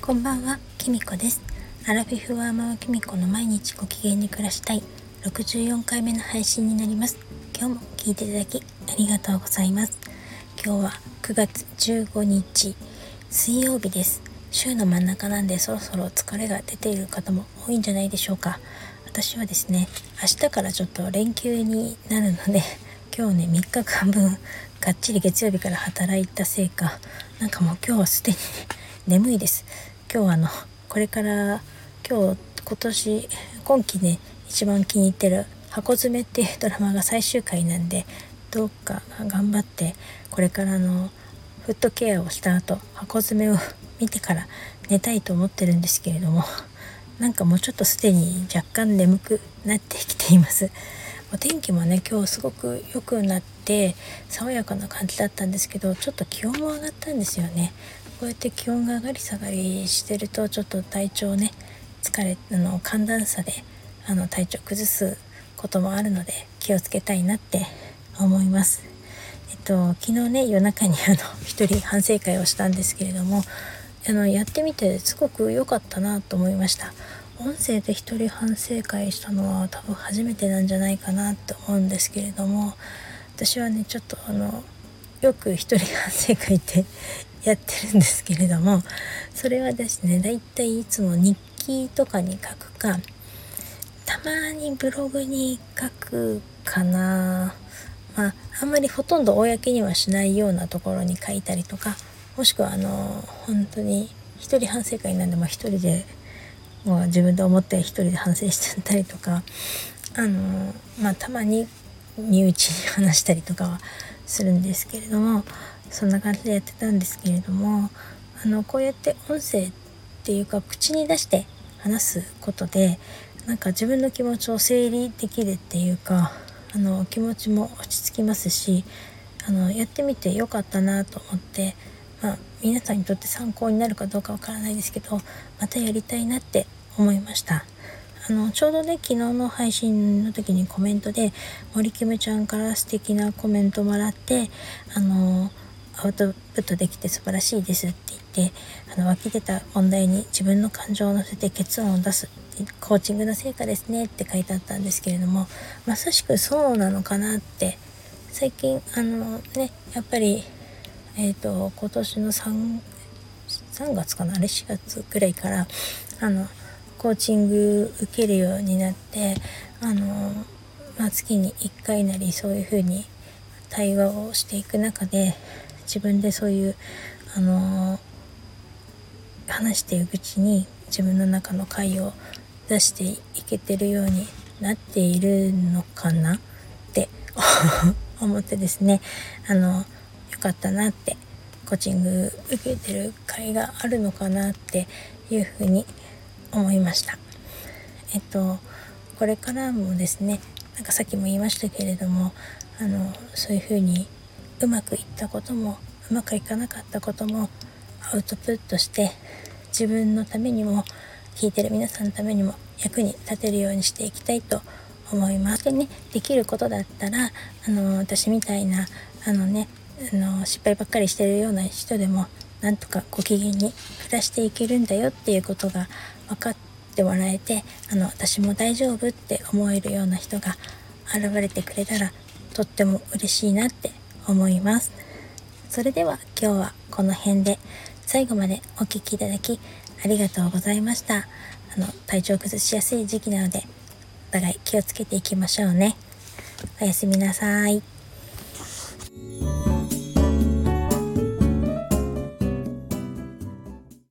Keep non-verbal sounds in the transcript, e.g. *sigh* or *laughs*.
こんばんは、きみこです。アラフィフワーママきみこの毎日ご機嫌に暮らしたい。64回目の配信になります。今日も聞いていただきありがとうございます。今日は9月15日水曜日です。週の真ん中なんでそろそろ疲れが出ている方も多いんじゃないでしょうか。私はですね明日からちょっと連休になるので今日ね3日間分がっちり月曜日から働いたせいかなんかもう今日はすでに、眠いです。今日はあのこれから今日今年今期ね一番気に入ってる「箱詰め」っていうドラマが最終回なんでどうか頑張ってこれからのフットケアをした後箱詰めを見てから寝たいと思ってるんですけれどもなんかもうちょっとすでに若干眠くなってきています。お天気もね今日すごく良くなって爽やかな感じだったんですけどちょっと気温も上がったんですよねこうやって気温が上がり下がりしてるとちょっと体調ね疲れあの寒暖差であの体調崩すこともあるので気をつけたいなって思います。えっと昨日ね夜中にあの *laughs* 一人反省会をしたんですけれどもあのやってみてすごく良かったなと思いました。音声で一人反省会したのは多分初めてなんじゃないかなと思うんですけれども私はねちょっとあのよく一人反省会ってやってるんですけれどもそれはですねだいたいいつも日記とかに書くかたまにブログに書くかな。まああんまりほとんど公にはしないようなところに書いたりとかもしくはあの本当に一人反省会なんでも一人でもう自分で思って一人で反省してたりとかあのまあたまに身内に話したりとかはするんですけれどもそんな感じでやってたんですけれどもあのこうやって音声っていうか口に出して話すことでなんか自分の気持ちを整理できるっていうかあの気持ちも落ち着きますしあのやってみてよかったなと思って、まあ、皆さんにとって参考になるかどうかわからないですけどまたやりたいなって思いました。あのちょうどね昨日の配信の時にコメントで森キムちゃんから素敵なコメントもらってあのアウトプットできて素晴らしいですって言ってあの湧き出た問題に自分の感情を乗せて結論を出すコーチングの成果ですねって書いてあったんですけれどもまさしくそうなのかなって最近あのねやっぱりえっ、ー、と今年の 3, 3月かなあれ4月ぐらいからあのコーチング受けるようになってあの、まあ、月に1回なりそういうふうに対話をしていく中で自分でそういうあの話していくうちに自分の中の回を出していけてるようになっているのかなって *laughs* 思ってですね。あのかったなってコーチング受けてる回があるのかなっていうふうに思いましたえっとこれからもですねなんかさっきも言いましたけれどもあのそういうふうにうまくいったこともうまくいかなかったこともアウトプットして自分のためにも聞いてる皆さんのためにも役に立てるようにしていきたいと思います。でねできることだったらあの私みたいなあのねあの失敗ばっかりしてるような人でもなんとかご機嫌に暮らしていけるんだよっていうことが分かってもらえてあの私も大丈夫って思えるような人が現れてくれたらとっても嬉しいなって思います。それでは今日はこの辺で最後までお聴きいただきありがとうございました。あの体調崩しやすい時期なのでお互い気をつけていきましょうね。おやすみなさい。